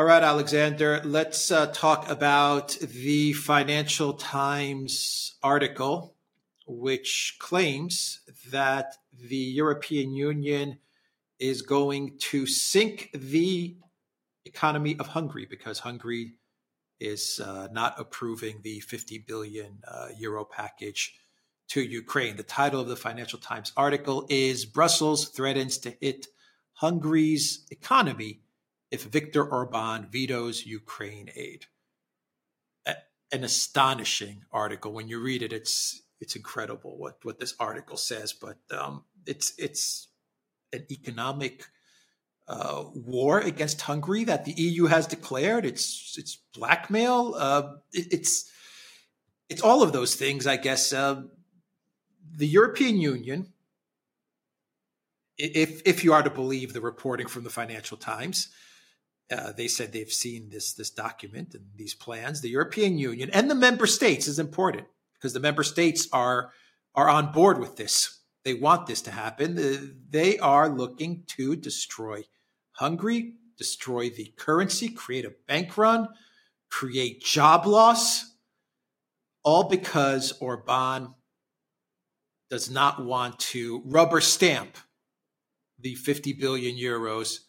All right, Alexander, let's uh, talk about the Financial Times article, which claims that the European Union is going to sink the economy of Hungary because Hungary is uh, not approving the 50 billion uh, euro package to Ukraine. The title of the Financial Times article is Brussels threatens to hit Hungary's economy if Viktor Orban vetoes Ukraine aid. an astonishing article. When you read it, it's it's incredible what what this article says. But um, it's it's an economic uh, war against Hungary that the EU has declared. It's it's blackmail. Uh, it, it's it's all of those things, I guess. Uh, the European Union, if if you are to believe the reporting from the Financial Times, uh, they said they've seen this this document and these plans. The European Union and the member states is important because the member states are are on board with this. They want this to happen. They are looking to destroy Hungary, destroy the currency, create a bank run, create job loss, all because Orban does not want to rubber stamp the 50 billion euros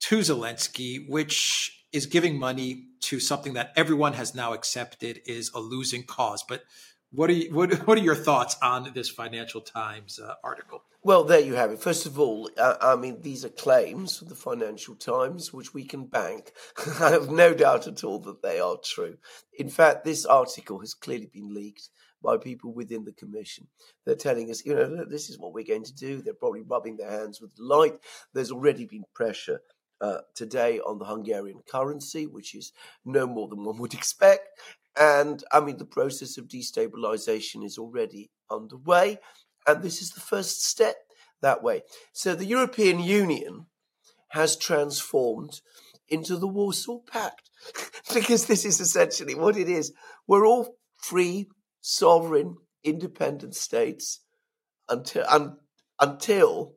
to Zelensky, which is giving money to something that everyone has now accepted is a losing cause. But what are you, what, what are your thoughts on this Financial Times uh, article? Well, there you have it. First of all, uh, I mean, these are claims from the Financial Times, which we can bank. I have no doubt at all that they are true. In fact, this article has clearly been leaked by people within the commission. They're telling us, you know, this is what we're going to do. They're probably rubbing their hands with delight. There's already been pressure uh, today on the Hungarian currency, which is no more than one would expect. And I mean, the process of destabilization is already underway. And this is the first step that way. So the European Union has transformed into the Warsaw Pact because this is essentially what it is. We're all free, sovereign, independent states until, un, until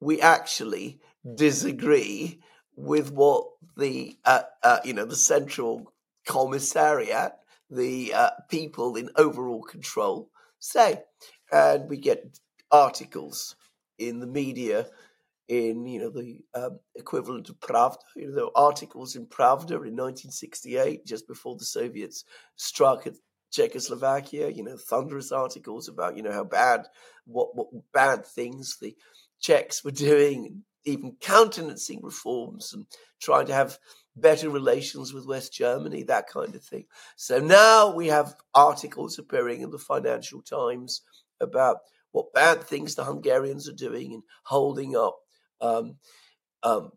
we actually disagree with what the uh, uh, you know the central commissariat, the uh, people in overall control say and we get articles in the media in you know the um, equivalent of Pravda. You know, there were articles in Pravda in 1968, just before the Soviets struck at Czechoslovakia. You know, thunderous articles about you know how bad what what bad things the Czechs were doing, even countenancing reforms and trying to have better relations with West Germany, that kind of thing. So now we have articles appearing in the Financial Times about what bad things the Hungarians are doing in holding up um, um,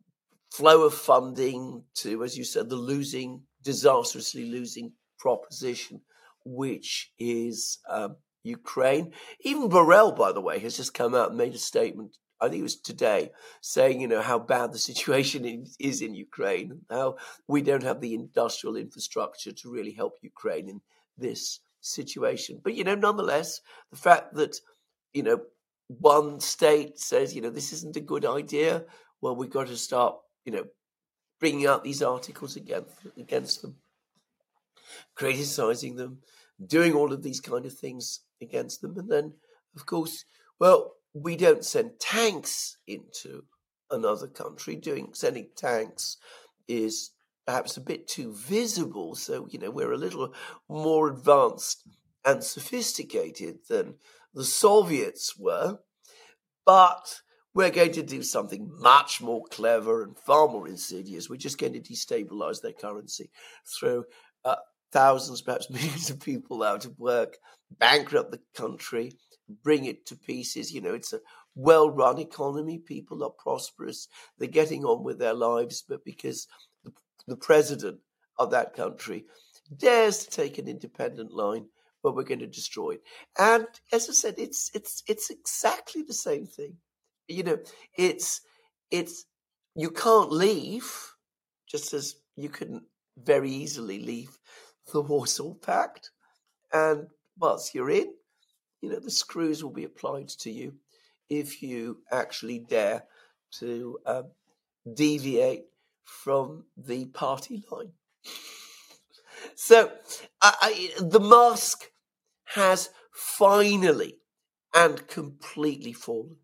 flow of funding to, as you said, the losing, disastrously losing proposition, which is um, Ukraine. Even Borrell, by the way, has just come out and made a statement. I think it was today, saying you know how bad the situation is, in Ukraine, how we don't have the industrial infrastructure to really help Ukraine in this situation. But, you know, nonetheless, the fact that, you know, one state says, you know, this isn't a good idea, well, we've got to start, you know, bringing out these articles against, against them, criticizing them, doing all of these kind of things against them. And then, of course, well, we don't send tanks into another country. Doing sending tanks is perhaps a bit too visible. So, you know, we're a little more advanced and sophisticated than the Soviets were, but we're going to do something much more clever and far more insidious. We're just going to destabilize their currency, throw uh, thousands, perhaps millions of people out of work, bankrupt the country, bring it to pieces. You know, it's a well run economy. People are prosperous. They're getting on with their lives, but because the president of that country dares to take an independent line, but we're going to destroy it. And as I said, it's it's it's exactly the same thing. You know, it's it's you can't leave, just as you couldn't very easily leave the Warsaw Pact. And once you're in, you know, the screws will be applied to you if you actually dare to um, deviate from the party line. So I, the mask has finally and completely fallen.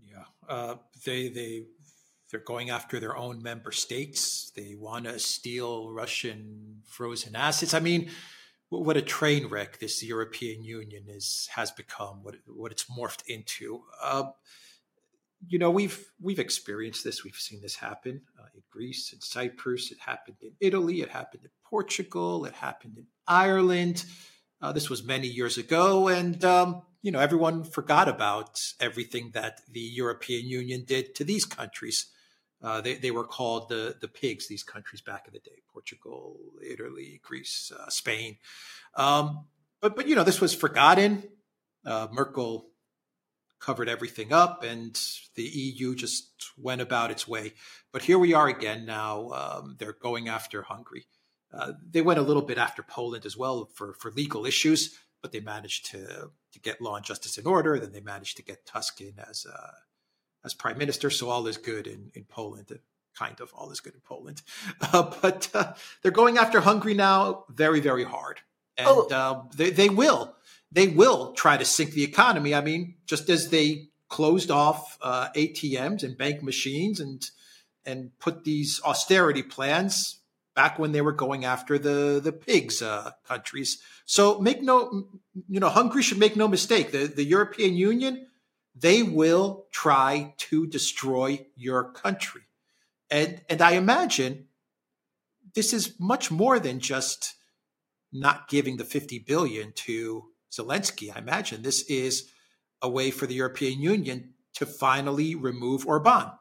Yeah, uh, they they they're going after their own member states. They want to steal Russian frozen assets. I mean, what a train wreck this European Union is has become. What what it's morphed into. Uh, you know, we've we've experienced this. We've seen this happen uh, in Greece, in Cyprus. It happened in Italy. It happened in Portugal. It happened in Ireland. Uh, this was many years ago, and um, you know, everyone forgot about everything that the European Union did to these countries. Uh, they, they were called the, the pigs, these countries back in the day Portugal, Italy, Greece, uh, Spain. Um, but, but, you know, this was forgotten. Uh, Merkel covered everything up and the EU just went about its way. But here we are again now. Um, they're going after Hungary. Uh, they went a little bit after Poland as well for, for legal issues, but they managed to, to get law and justice in order. Then they managed to get Tusk in as a as prime minister. So all is good in, in Poland. Kind of all is good in Poland. Uh, but uh, they're going after Hungary now very, very hard. And oh. uh, they, they will. They will try to sink the economy. I mean, just as they closed off uh, ATMs and bank machines and and put these austerity plans back when they were going after the the pigs uh, countries. So make no, you know, Hungary should make no mistake. The the European Union they will try to destroy your country. And, and I imagine this is much more than just not giving the 50 billion to Zelensky. I imagine this is a way for the European Union to finally remove Orban.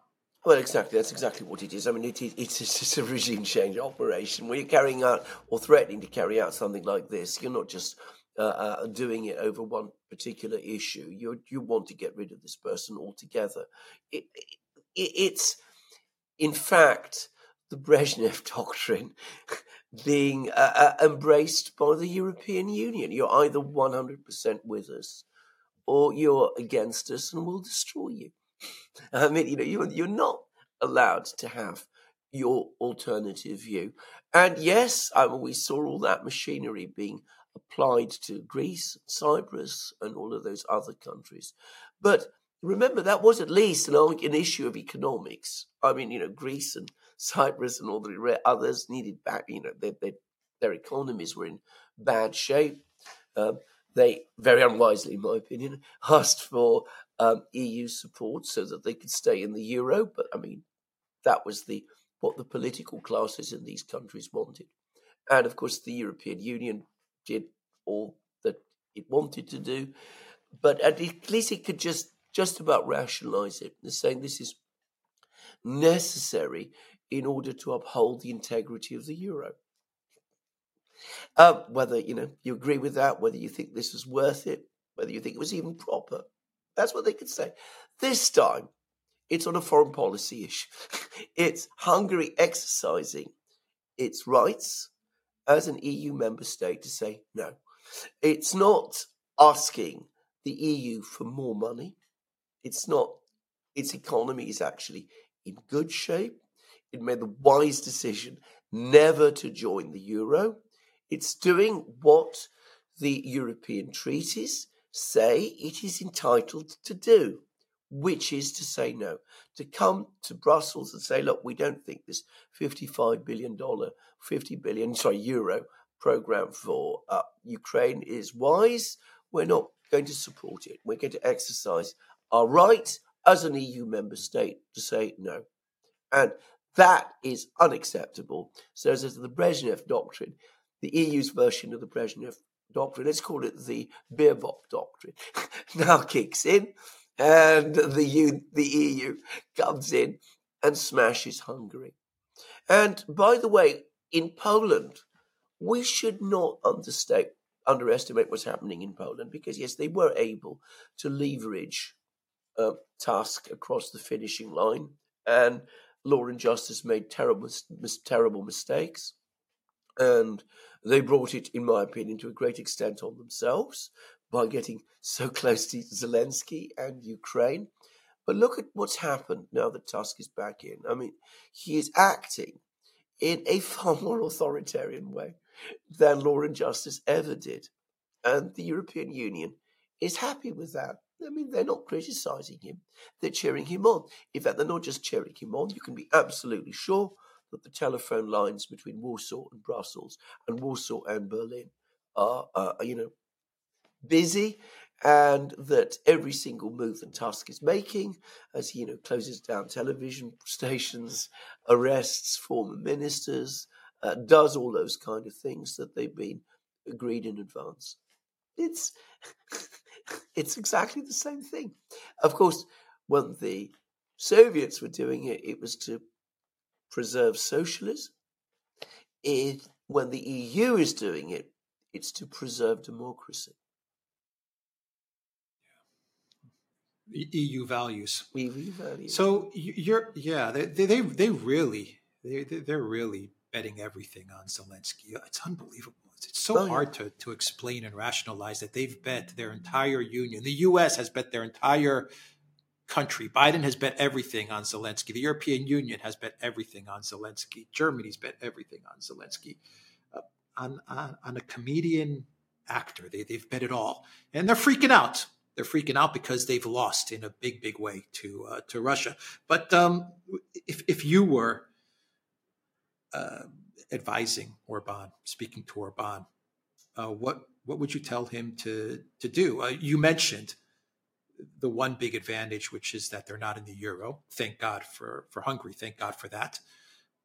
Well, exactly. That's exactly what it is. I mean, it, it, it's just a regime change operation. When you're carrying out or threatening to carry out something like this, you're not just uh, uh, doing it over one particular issue. You you want to get rid of this person altogether. It, it, it's in fact the Brezhnev doctrine being uh, uh, embraced by the European Union. You're either 100% with us or you're against us and we'll destroy you. I mean, you know, you're, you're not allowed to have your alternative view. And yes, I mean, we saw all that machinery being applied to Greece, Cyprus, and all of those other countries. But remember, that was at least an, an issue of economics. I mean, you know, Greece and Cyprus and all the others needed back, you know, they, their economies were in bad shape. Um, they, very unwisely, in my opinion, asked for um, EU support so that they could stay in the euro. But I mean, that was the what the political classes in these countries wanted. And of course, the European Union did all that it wanted to do, but at least it could just just about rationalize it, saying this is necessary in order to uphold the integrity of the euro. Uh, whether you know you agree with that, whether you think this was worth it, whether you think it was even proper, that's what they could say. This time, it's on a foreign policy issue. it's Hungary exercising its rights as an EU member state to say no. It's not asking the EU for more money. It's not, its economy is actually in good shape. It made the wise decision never to join the euro. It's doing what the European treaties say it is entitled to do which is to say no, to come to Brussels and say, look, we don't think this $55 billion, 50 billion, sorry, euro program for uh, Ukraine is wise. We're not going to support it. We're going to exercise our right as an EU member state to say no. And that is unacceptable. So, as the Brezhnev doctrine, the EU's version of the Brezhnev doctrine, let's call it the Baerbock doctrine, now kicks in and the, the EU comes in and smashes Hungary. And by the way, in Poland, we should not understate, underestimate what's happening in Poland because, yes, they were able to leverage uh, Tusk across the finishing line, and Law and Justice made terrible, mis- terrible mistakes. And they brought it, in my opinion, to a great extent on themselves by getting so close to Zelensky and Ukraine. But look at what's happened now that Tusk is back in. I mean, he is acting in a far more authoritarian way than Law and Justice ever did. And the European Union is happy with that. I mean, they're not criticizing him, they're cheering him on. In fact, they're not just cheering him on, you can be absolutely sure that the telephone lines between Warsaw and Brussels and Warsaw and Berlin are, uh, you know, busy and that every single move that Tusk is making, as he you know closes down television stations, arrests former ministers, uh, does all those kind of things that they've been agreed in advance. It's it's exactly the same thing. Of course, when the Soviets were doing it, it was to preserve socialism. It, when the EU is doing it, it's to preserve democracy. EU values. EU values. So you're, yeah, they they they really they they're really betting everything on Zelensky. It's unbelievable. It's so oh, hard yeah. to to explain and rationalize that they've bet their entire union. The U.S. has bet their entire country. Biden has bet everything on Zelensky. The European Union has bet everything on Zelensky. Germany's bet everything on Zelensky. Uh, on, on on a comedian actor, they they've bet it all, and they're freaking out they're freaking out because they've lost in a big, big way to uh, to Russia. But um, if if you were uh, advising Orban, speaking to Orban, uh, what what would you tell him to to do? Uh, you mentioned the one big advantage, which is that they're not in the euro. Thank God for for Hungary. Thank God for that.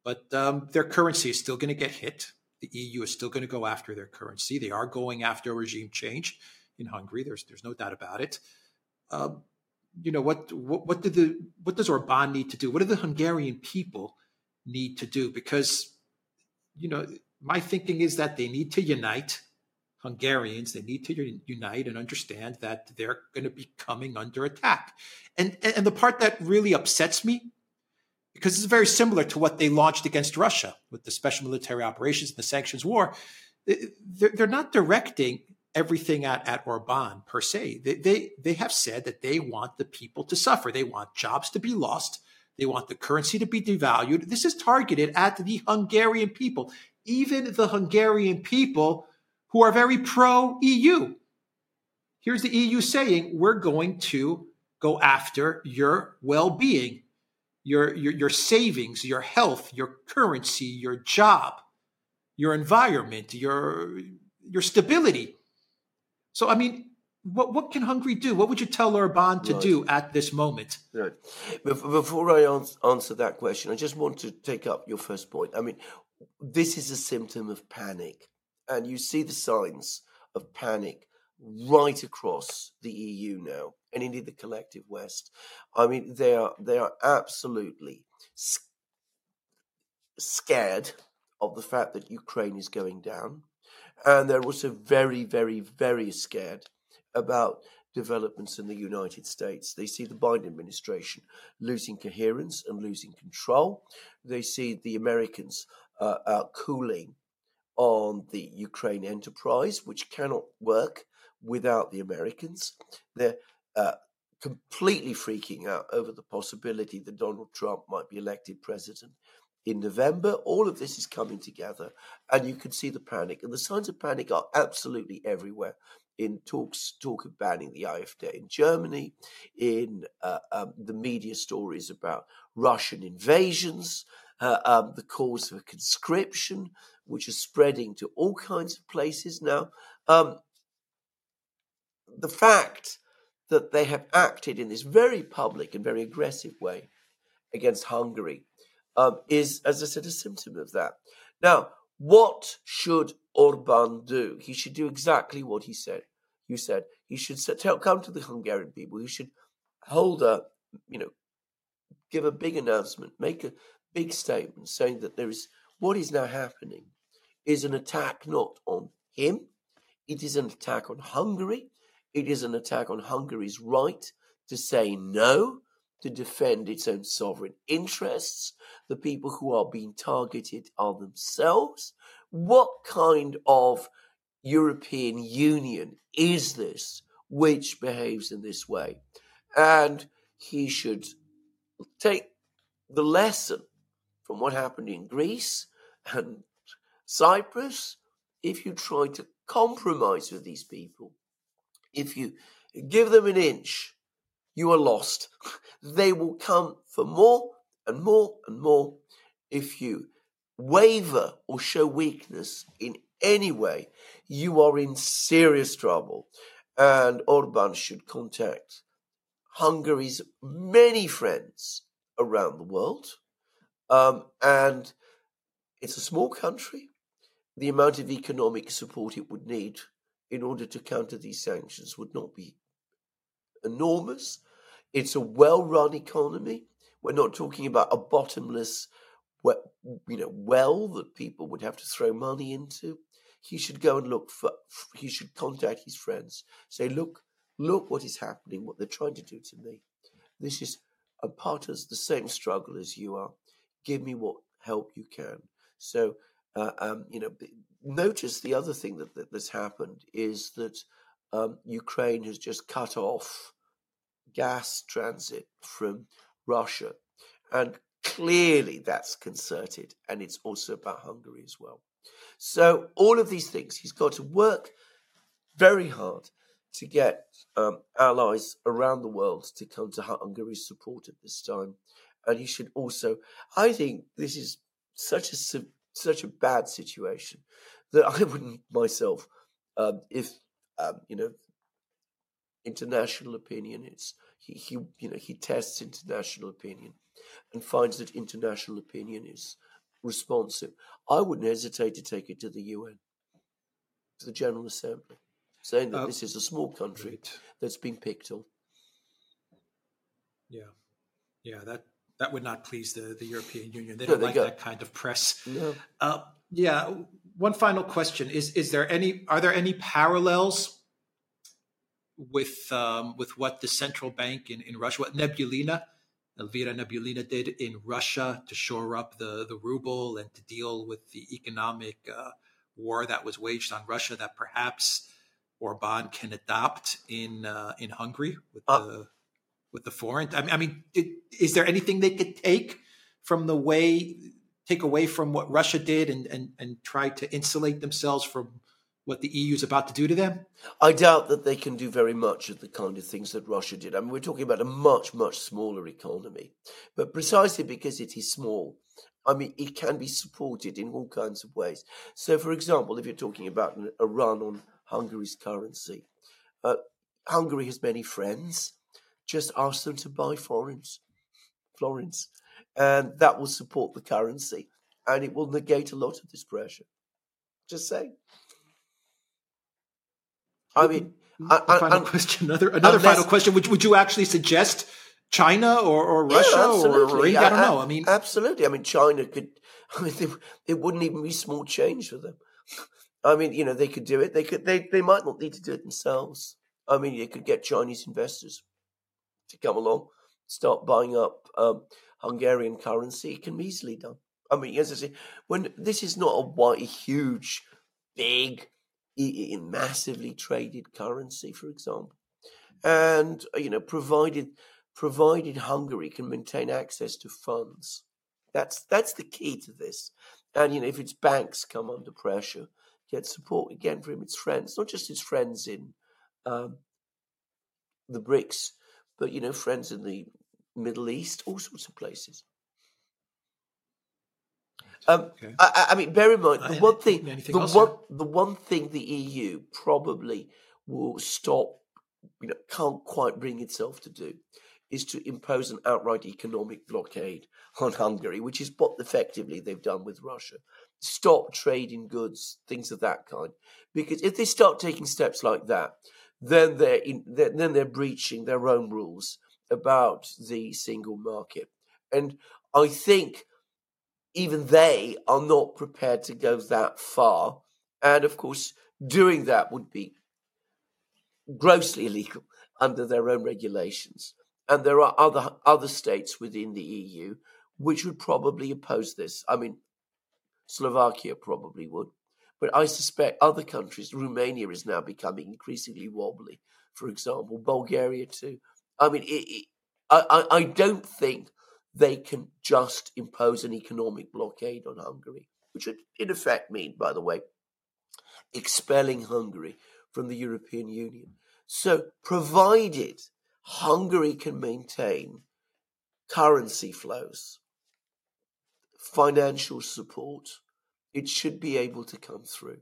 But um, their currency is still going to get hit. The EU is still going to go after their currency. They are going after regime change in Hungary. There's there's no doubt about it. Uh, you know what, what what did the what does Orban need to do? What do the Hungarian people need to do? Because you know my thinking is that they need to unite. Hungarians they need to unite and understand that they're going to be coming under attack. And and the part that really upsets me because it's very similar to what they launched against Russia with the special military operations and the sanctions war. They're, they're not directing everything at, at Orban per se. They, they, they have said that they want the people to suffer. They want jobs to be lost. They want the currency to be devalued. This is targeted at the Hungarian people, even the Hungarian people who are very pro EU. Here's the EU saying, we're going to go after your well being, your, your, your savings, your health, your currency, your job, your environment, your, your stability. So, I mean, what, what can Hungary do? What would you tell Orban to right. do at this moment? Right. Before I answer that question, I just want to take up your first point. I mean, this is a symptom of panic, and you see the signs of panic right across the EU now, and indeed the collective West. I mean, they are they are absolutely scared of the fact that Ukraine is going down. And they're also very, very, very scared about developments in the United States. They see the Biden administration losing coherence and losing control. They see the Americans uh, cooling on the Ukraine enterprise, which cannot work without the Americans. They're uh, completely freaking out over the possibility that Donald Trump might be elected president in November. All of this is coming together, and you can see the panic. And the signs of panic are absolutely everywhere. In talks, talk of banning the AfD in Germany, in uh, um, the media stories about Russian invasions, uh, um, the calls for conscription, which are spreading to all kinds of places now. Um, the fact that they have acted in this very public and very aggressive way against Hungary um, is, as I said, a symptom of that. Now, what should Orban do? He should do exactly what he said. You said he should tell, come to the Hungarian people. He should hold a, you know, give a big announcement, make a big statement saying that there is what is now happening is an attack not on him, it is an attack on Hungary, it is an attack on Hungary's right to say no to defend its own sovereign interests. The people who are being targeted are themselves. What kind of European Union is this which behaves in this way? And he should take the lesson from what happened in Greece and Cyprus. If you try to compromise with these people, if you give them an inch, you are lost. They will come for more and more and more. If you waver or show weakness in any way, you are in serious trouble. And Orban should contact Hungary's many friends around the world. Um, and it's a small country. The amount of economic support it would need in order to counter these sanctions would not be enormous. It's a well run economy. We're not talking about a bottomless you know, well that people would have to throw money into. He should go and look for, he should contact his friends, say, look, look what is happening, what they're trying to do to me. This is a part of the same struggle as you are. Give me what help you can. So, uh, um, you know, notice the other thing that, that that's happened is that um, Ukraine has just cut off gas transit from Russia. And clearly that's concerted. And it's also about Hungary as well. So, all of these things, he's got to work very hard to get um, allies around the world to come to Hungary's support at this time. And he should also, I think this is such a such a bad situation that I wouldn't myself, um, if um, you know, international opinion. It's he, he, you know, he tests international opinion and finds that international opinion is responsive. I wouldn't hesitate to take it to the UN, to the General Assembly, saying that uh, this is a small country right. that's been picked on. Yeah, yeah, that that would not please the, the European Union. They don't no, they like that kind of press. No. Uh, yeah. One final question: Is is there any are there any parallels with um, with what the central bank in, in Russia, what Nabiullina, Elvira Nabiullina did in Russia to shore up the, the ruble and to deal with the economic uh, war that was waged on Russia that perhaps Orban can adopt in uh, in Hungary with uh, the with the forint. I mean, I mean did, is there anything they could take from the way take away from what Russia did and and, and try to insulate themselves from what the EU is about to do to them? I doubt that they can do very much of the kind of things that Russia did. I mean, we're talking about a much, much smaller economy. But precisely because it is small, I mean, it can be supported in all kinds of ways. So, for example, if you're talking about a run on Hungary's currency, uh, Hungary has many friends. Just ask them to buy florins, florins, and that will support the currency, and it will negate a lot of this pressure. Just saying. I mean, I, final question. Another another unless, final question. Would would you actually suggest China or, or Russia yeah, or, or, India? I don't know. I mean, absolutely. I mean, China could. I mean, they, it wouldn't even be small change for them. I mean, you know, they could do it. They could. They they might not need to do it themselves. I mean, they could get Chinese investors to come along, start buying up um, Hungarian currency. It can be easily done. I mean, as I say, when this is not a white, huge, big in massively traded currency, for example, and uh, you know, provided provided Hungary can maintain access to funds, that's that's the key to this. And you know, if its banks come under pressure, get support again from its friends, not just its friends in um, the BRICS, but you know, friends in the Middle East, all sorts of places. Um, okay. I, I, mean, bear in mind the one thing, the else, one, the one thing the EU probably will stop, you know, can't quite bring itself to do, is to impose an outright economic blockade on Hungary, which is what effectively they've done with Russia. Stop trading goods, things of that kind. Because if they start taking steps like that, then they're in, then they're breaching their own rules about the single market. And I think even they are not prepared to go that far. And of course, doing that would be grossly illegal under their own regulations. And there are other other states within the EU which would probably oppose this. I mean, Slovakia probably would, but I suspect other countries. Romania is now becoming increasingly wobbly. For example, Bulgaria too. I mean, it, it, I, I, I don't think they can just impose an economic blockade on Hungary, which would in effect mean, by the way, expelling Hungary from the European Union. So, provided Hungary can maintain currency flows, financial support, it should be able to come through.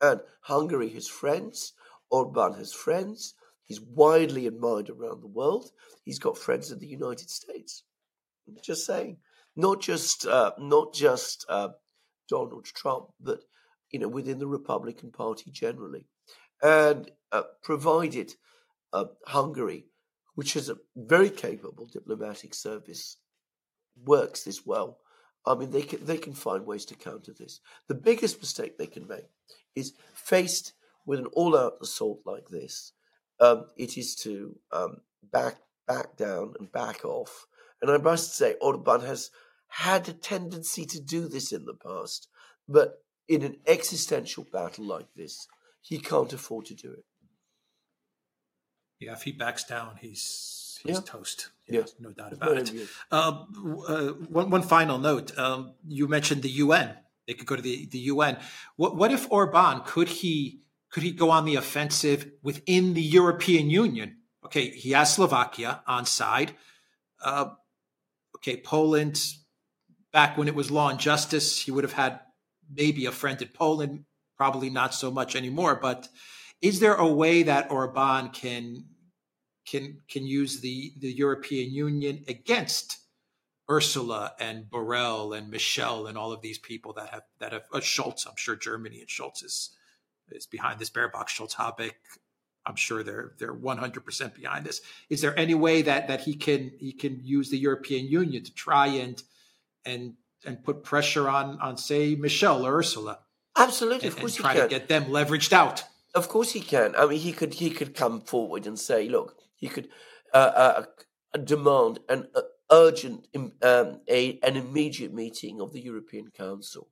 And Hungary has friends, Orban has friends, he's widely admired around the world, he's got friends in the United States. Just saying, not just uh, not just uh, Donald Trump, but you know within the Republican Party generally, and uh, provided uh, Hungary, which is a very capable diplomatic service, works this well, I mean, they can they can find ways to counter this. The biggest mistake they can make is faced with an all-out assault like this. Um, it is to um, back back down and back off. And I must say, Orban has had a tendency to do this in the past, but in an existential battle like this, he can't afford to do it. Yeah, if he backs down, he's he's Yeah. toast. Yeah. Yes, no doubt about it. Uh, uh, one, one final note. Um, you mentioned the UN. They could go to the, the UN. What, what if Orban could he could he go on the offensive within the European Union? Okay, he has Slovakia on side. Uh, okay, Poland. Back when it was law and justice, he would have had maybe a friend in Poland. Probably not so much anymore. But is there a way that Orban can can can use the the European Union against Ursula and Borrell and Michel and all of these people that have that have uh, Scholz. I'm sure Germany and Scholz is is behind this. Baerbock, Scholz, Habeck. I'm sure they're they're 100 percent behind this. Is there any way that that he can he can use the European Union to try and and and put pressure on on say Michel or Ursula Absolutely, and, of and course he try can. to get them leveraged out? Of course he can. I mean, he could he could come forward and say, look, he could uh, uh, demand an uh, urgent, um, a an immediate meeting of the European Council,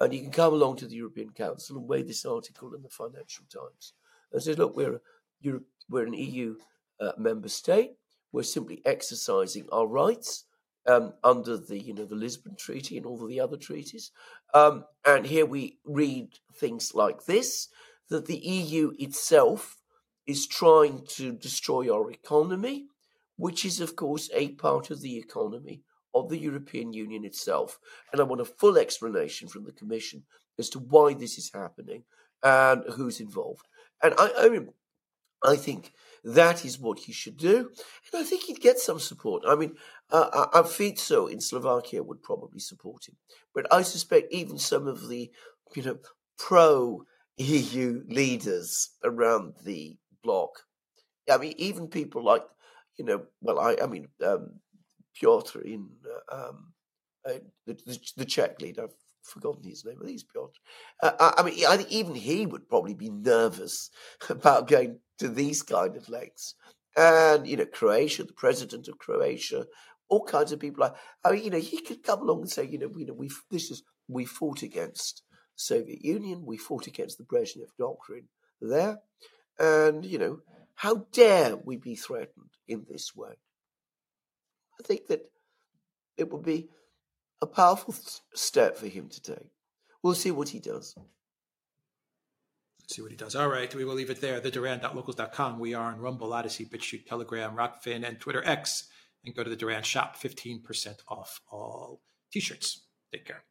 and he can come along to the European Council and weigh this article in the Financial Times and say, look, we're Europe, we're an EU uh, member state. We're simply exercising our rights um, under the you know the Lisbon Treaty and all of the other treaties. Um, and here we read things like this that the EU itself is trying to destroy our economy, which is, of course, a part of the economy of the European Union itself. And I want a full explanation from the Commission as to why this is happening and who's involved. And I, I mean, I think that is what he should do, and I think he'd get some support. I mean, uh, uh, Fico in Slovakia would probably support him, but I suspect even some of the, you know, pro EU leaders around the bloc. I mean, even people like, you know, well, I, I mean, um, Piotr in uh, um, uh, the, the, the Czech leader. I've forgotten his name. Think it's Piotr. Uh, I, I mean, I think even he would probably be nervous about going to these kind of lengths. And you know, Croatia, the president of Croatia, all kinds of people. Like, I mean, you know, he could come along and say, you know, you know, we this is we fought against the Soviet Union, we fought against the Brezhnev doctrine there, and you know, how dare we be threatened in this way? I think that it would be a powerful step for him to take. We'll see what he does. See what he does. All right, we will leave it there. The Duran.locals.com. We are on Rumble, Odysee, BitChute, Telegram, Rokfin, and Twitter X. And go to the Duran shop, 15% off all t shirts. Take care.